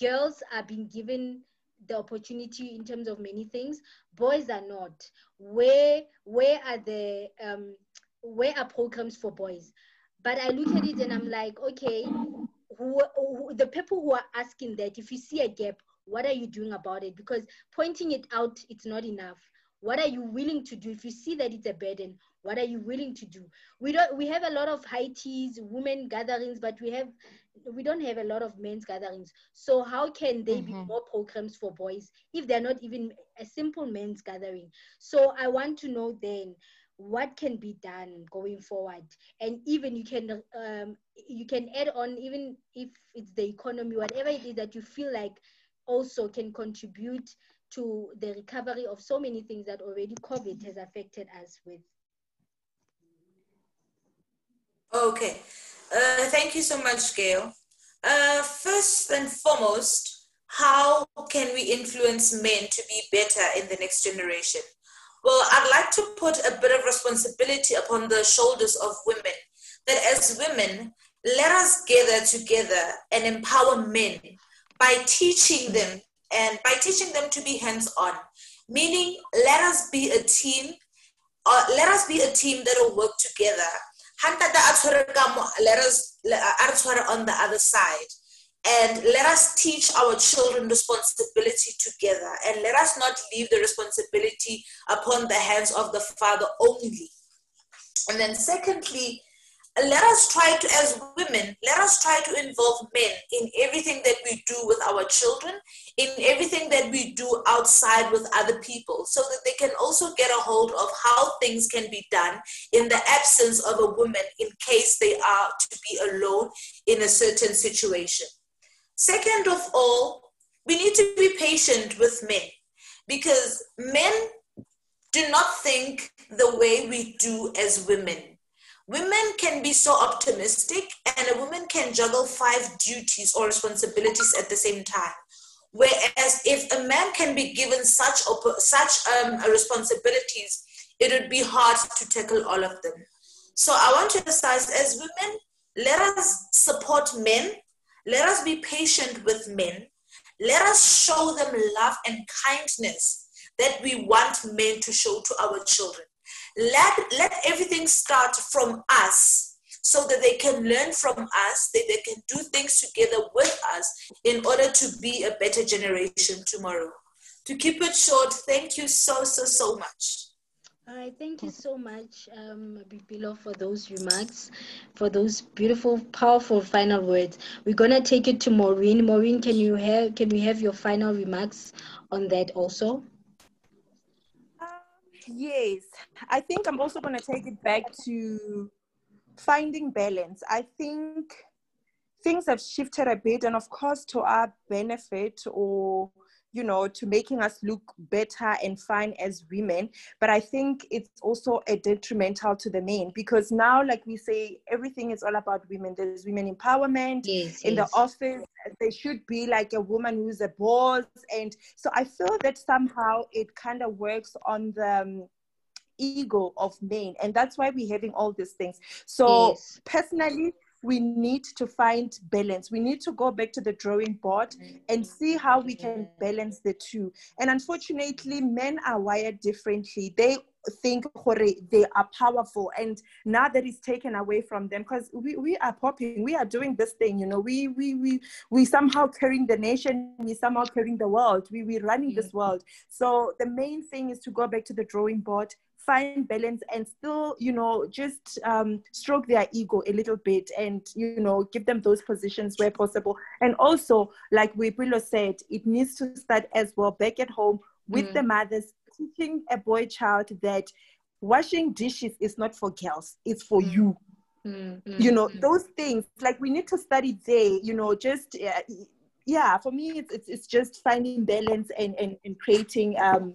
A: girls are being given the opportunity in terms of many things. Boys are not. Where where are the um, where are programs for boys? But I look at it and I'm like, okay, who, who, the people who are asking that, if you see a gap, what are you doing about it because pointing it out it's not enough what are you willing to do? If you see that it's a burden what are you willing to do? We don't we have a lot of high teas women gatherings but we have we don't have a lot of men's gatherings. So how can there mm-hmm. be more programs for boys if they're not even a simple men's gathering? So i want to know then what can be done going forward? And even you can um, you can add on even if it's the economy whatever it is that you feel like also can contribute to the recovery of so many things that already COVID has affected us with.
B: Okay, uh, thank you so much, Gail. Uh, first and foremost, how can we influence men to be better in the next generation? Well, I'd like to put a bit of responsibility upon the shoulders of women. That as women, let us gather together and empower men by teaching them and by teaching them to be hands-on meaning let us be a team uh, let us be a team that will work together. Let us on the other side. And let us teach our children responsibility together. And let us not leave the responsibility upon the hands of the father only. And then secondly let us try to, as women, let us try to involve men in everything that we do with our children, in everything that we do outside with other people, so that they can also get a hold of how things can be done in the absence of a woman in case they are to be alone in a certain situation. Second of all, we need to be patient with men because men do not think the way we do as women Women can be so optimistic, and a woman can juggle five duties or responsibilities at the same time. Whereas if a man can be given such such um, responsibilities, it would be hard to tackle all of them. So I want to emphasize as women, let us support men, let us be patient with men, let us show them love and kindness that we want men to show to our children. Let, let everything start from us so that they can learn from us, that they can do things together with us in order to be a better generation tomorrow. To keep it short, thank you so, so, so much.
A: All right, thank you so much, um, Boipelo, for those remarks, for those beautiful, powerful final words. We're gonna take it to Maureen. Maureen, can you have can we have your final remarks on that also?
D: Yes, I think I'm also going to take it back to finding balance. I think things have shifted a bit, and of course, to our benefit or you know, to making us look better and fine as women. But I think it's also a detrimental to the men because now, like we say, everything is all about women. There's women empowerment
A: yes,
D: in
A: yes.
D: the office. There should be like a woman who's a boss. And so I feel that somehow it kind of works on the um, ego of men. And that's why we're having all these things. So
A: Yes.
D: personally, we need to find balance. We need to go back to the drawing board and see how we can balance the two. And unfortunately, men are wired differently. They think they are powerful and now that is taken away from them because we, we are popping we are doing this thing you know we we we we somehow carrying the nation we somehow carrying the world we we running this mm-hmm. world so the main thing is to go back to the drawing board find balance and still you know just um, stroke their ego a little bit and you know give them those positions where possible and also like Boipelo said it needs to start as well back at home with
A: Mm.
D: the mothers teaching a boy child that washing dishes is not for girls it's for
A: Mm.
D: you
A: Mm, mm,
D: you know
A: mm.
D: those things like we need to study there you know just uh, yeah for me it's, it's, it's just finding balance and, and, and creating um,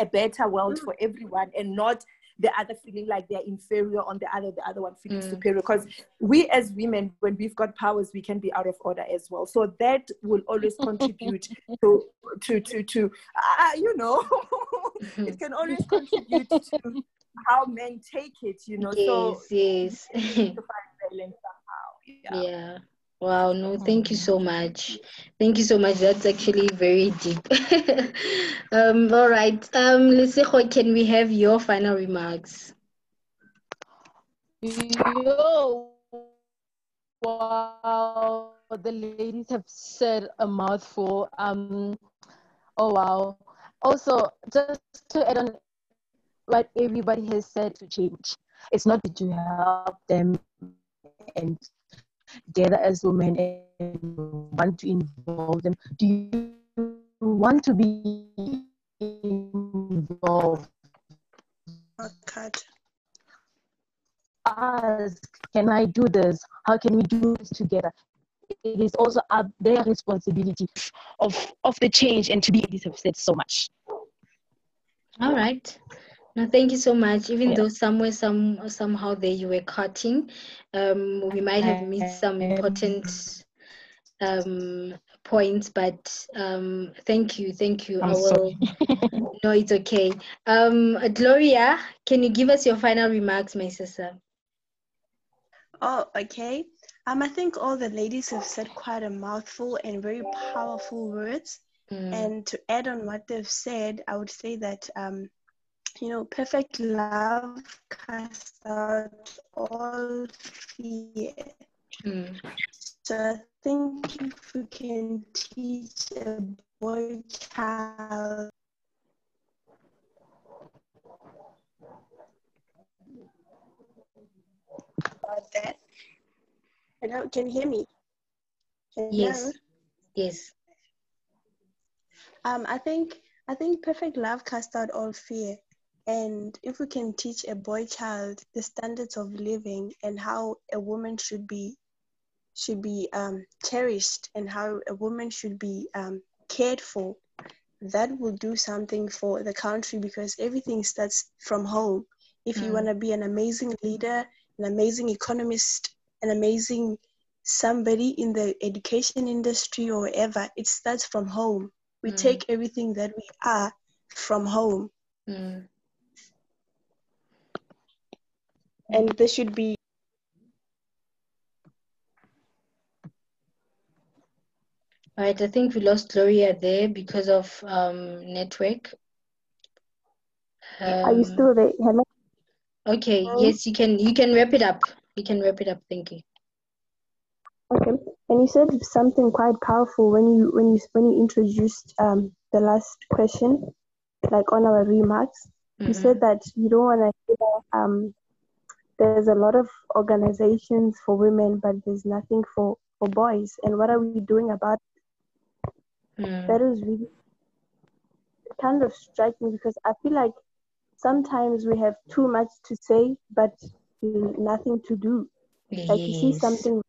D: a better world for everyone and not the other feeling like they're inferior on the other the other one feeling
A: Mm.
D: superior because we as women when we've got powers we can be out of order as well so that will always contribute to to to to uh, you know it can always contribute to how men take it you know so
A: yes yes
D: to find balance somehow. Yeah.
A: yeah wow no thank you so much thank you so much that's actually very deep um all right um Lesego, can we have your final remarks
C: Yo, wow, the ladies have said a mouthful. Um, oh wow. Also, just to add on what everybody has said to change. It's not to help them and gather as women and want to involve them. Do you want to be involved?
E: Not cut.
C: ask, can I do this? How can we do this together? It is also up their responsibility of of the change and to be ladies have said so much.
A: all right no thank you so much even
C: Yeah.
A: though somewhere some somehow there you were cutting um we might have missed some important um points but um thank you thank you
C: I'm
A: i will
C: sorry.
A: no it's okay um gloria can you give us your final remarks my sister
E: Oh, okay. Um, I think all the ladies have said quite a mouthful and very powerful words.
A: Mm,
E: And to add on what they've said, I would say that um, you know, perfect love casts out all fear.
A: mm,
E: So I think if we can teach a boy child about that. Hello, can you hear me? Hello?
A: yes yes
E: Um, I think I think perfect love casts out all fear. And if we can teach a boy child the standards of living and how a woman should be should be um, cherished and how a woman should be um, cared for, that will do something for the country because everything starts from home. If you
A: Mm.
E: want to be an amazing leader, an amazing economist, an amazing somebody in the education industry or ever, it starts from home. We
A: Mm.
E: take everything that we are from home,
A: mm.
E: And there should be
A: all right i think we lost gloria there because of um network
E: Are you
A: um,
E: still there? Hello?
A: okay
E: Hello?
A: yes you can you can wrap it up you can wrap it up thank you
E: Okay. And you said something quite powerful when you when you when you introduced um the last question, like on our remarks. You
A: Mhm.
E: said that you don't want to hear um there's a lot of organizations for women, but there's nothing for for boys. And what are we doing about it?
A: Mm,
E: that? Is really kind of strike me because I feel like sometimes we have too much to say, but nothing to do. Like you see something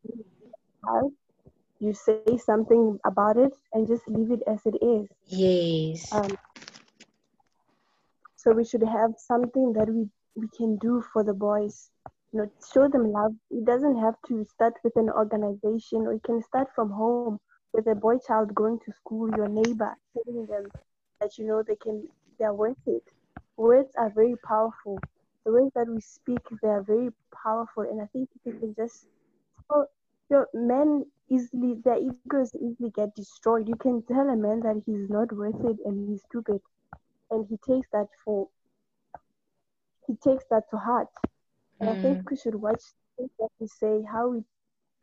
E: you say something about it and just leave it as it is.
A: Yes.
E: Um, so we should have something that we, we can do for the boys. You know, show them love. It doesn't have to start with an organization, or it can start from home with a boy child going to school, your neighbor, telling them that you know they can they're worth it. Words are very powerful. The words that we speak, they are very powerful, and I think if can just you know, men easily their egos easily get destroyed. You can tell a man that he's not worth it and he's stupid, and he takes that for he takes that to heart. And I think we should watch things that we say, how we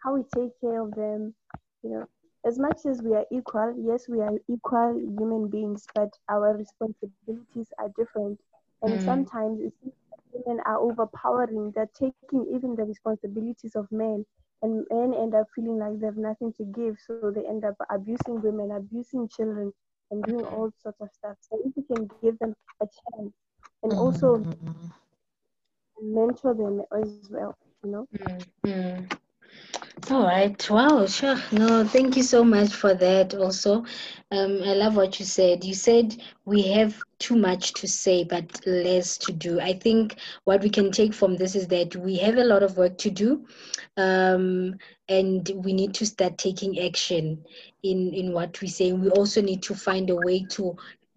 E: how we take care of them. You know, as much as we are equal, yes, we are equal human beings, but our responsibilities are different. And
A: Mm.
E: sometimes it seems like women are overpowering. They're taking even the responsibilities of men, and men end up feeling like they have nothing to give, so they end up abusing women, abusing children, and doing all sorts of stuff. So if we can give them a chance, and also
A: Mm,
E: mentor them as well, you know.
A: mm, mm. All right. Wow. Sure. No, thank you so much for that. Also, um, I love what you said. You said we have too much to say, but less to do. I think what we can take from this is that we have a lot of work to do, um, and we need to start taking action in in what we say. We also need to find a way to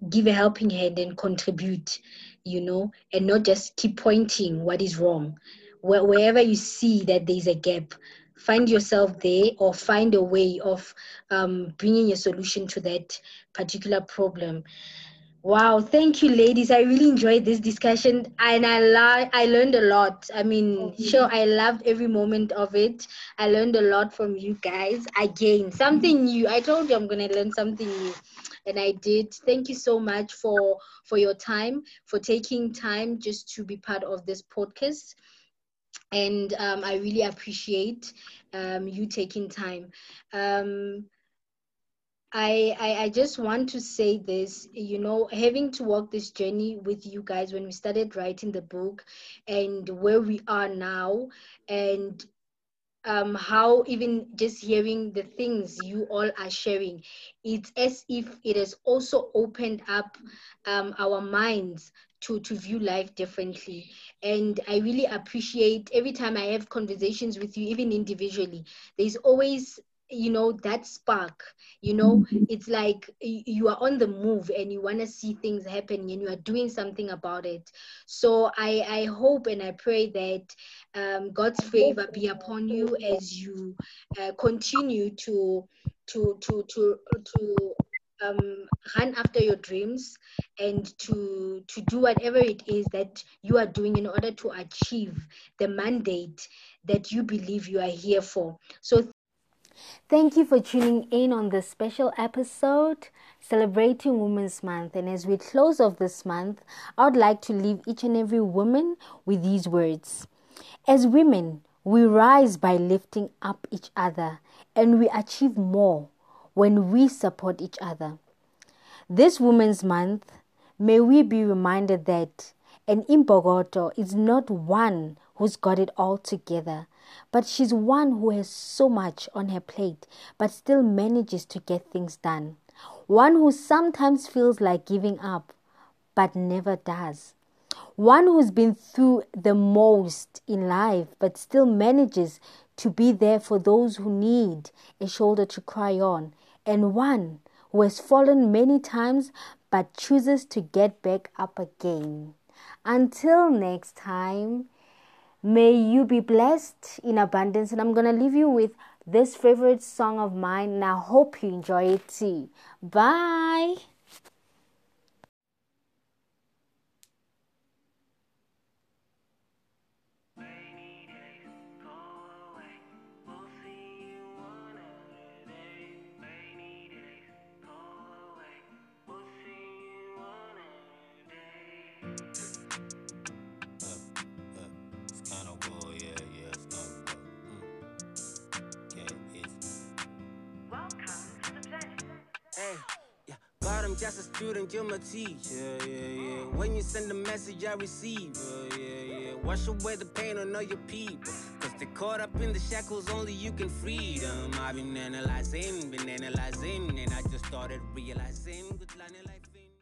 A: give a helping hand and contribute. You know, and not just keep pointing what is wrong. Where, wherever you see that there's a gap, find yourself there or find a way of um, bringing a solution to that particular problem. Wow, thank you, ladies. I really enjoyed this discussion, and I la- I learned a lot. I mean, sure, I loved every moment of it. I learned a lot from you guys. Again, something new. I told you I'm gonna learn something new, and I did. Thank you so much for for your time, for taking time just to be part of this podcast and um, I really appreciate um, you taking time. Um, I, I I just want to say this, you know, having to walk this journey with you guys when we started writing the book, and where we are now, and um, how even just hearing the things you all are sharing, it's as if it has also opened up um, our minds to, to view life differently. And I really appreciate every time I have conversations with you, even individually, there's always you know that spark you know it's like you are on the move and you want to see things happening and you are doing something about it. So i i hope and i pray that um, god's favor be upon you as you uh, continue to to to to to um, run after your dreams and to to do whatever it is that you are doing in order to achieve the mandate that you believe you are here for. So Thank you for tuning in on this special episode celebrating Women's Month. And as we close off this month, I would like to leave each and every woman with these words. As women, we rise by lifting up each other, and we achieve more when we support each other. This Women's Month, may we be reminded that an Imbokodo is not one who's got it all together, but she's one who has so much on her plate but still manages to get things done. One who sometimes feels like giving up but never does. One who's been through the most in life but still manages to be there for those who need a shoulder to cry on. And one who has fallen many times but chooses to get back up again. Until next time, may you be blessed in abundance. And I'm going to leave you with this favorite song of mine, and I hope you enjoy it too. Bye.
F: I'm just a student, you're my teacher. Yeah, yeah, yeah. When you send a message, I receive. Uh, yeah, yeah. Wash away the pain on all your people. Cause they caught up in the shackles, only you can free them. I've been analyzing, been analyzing, and I just started realizing good line life.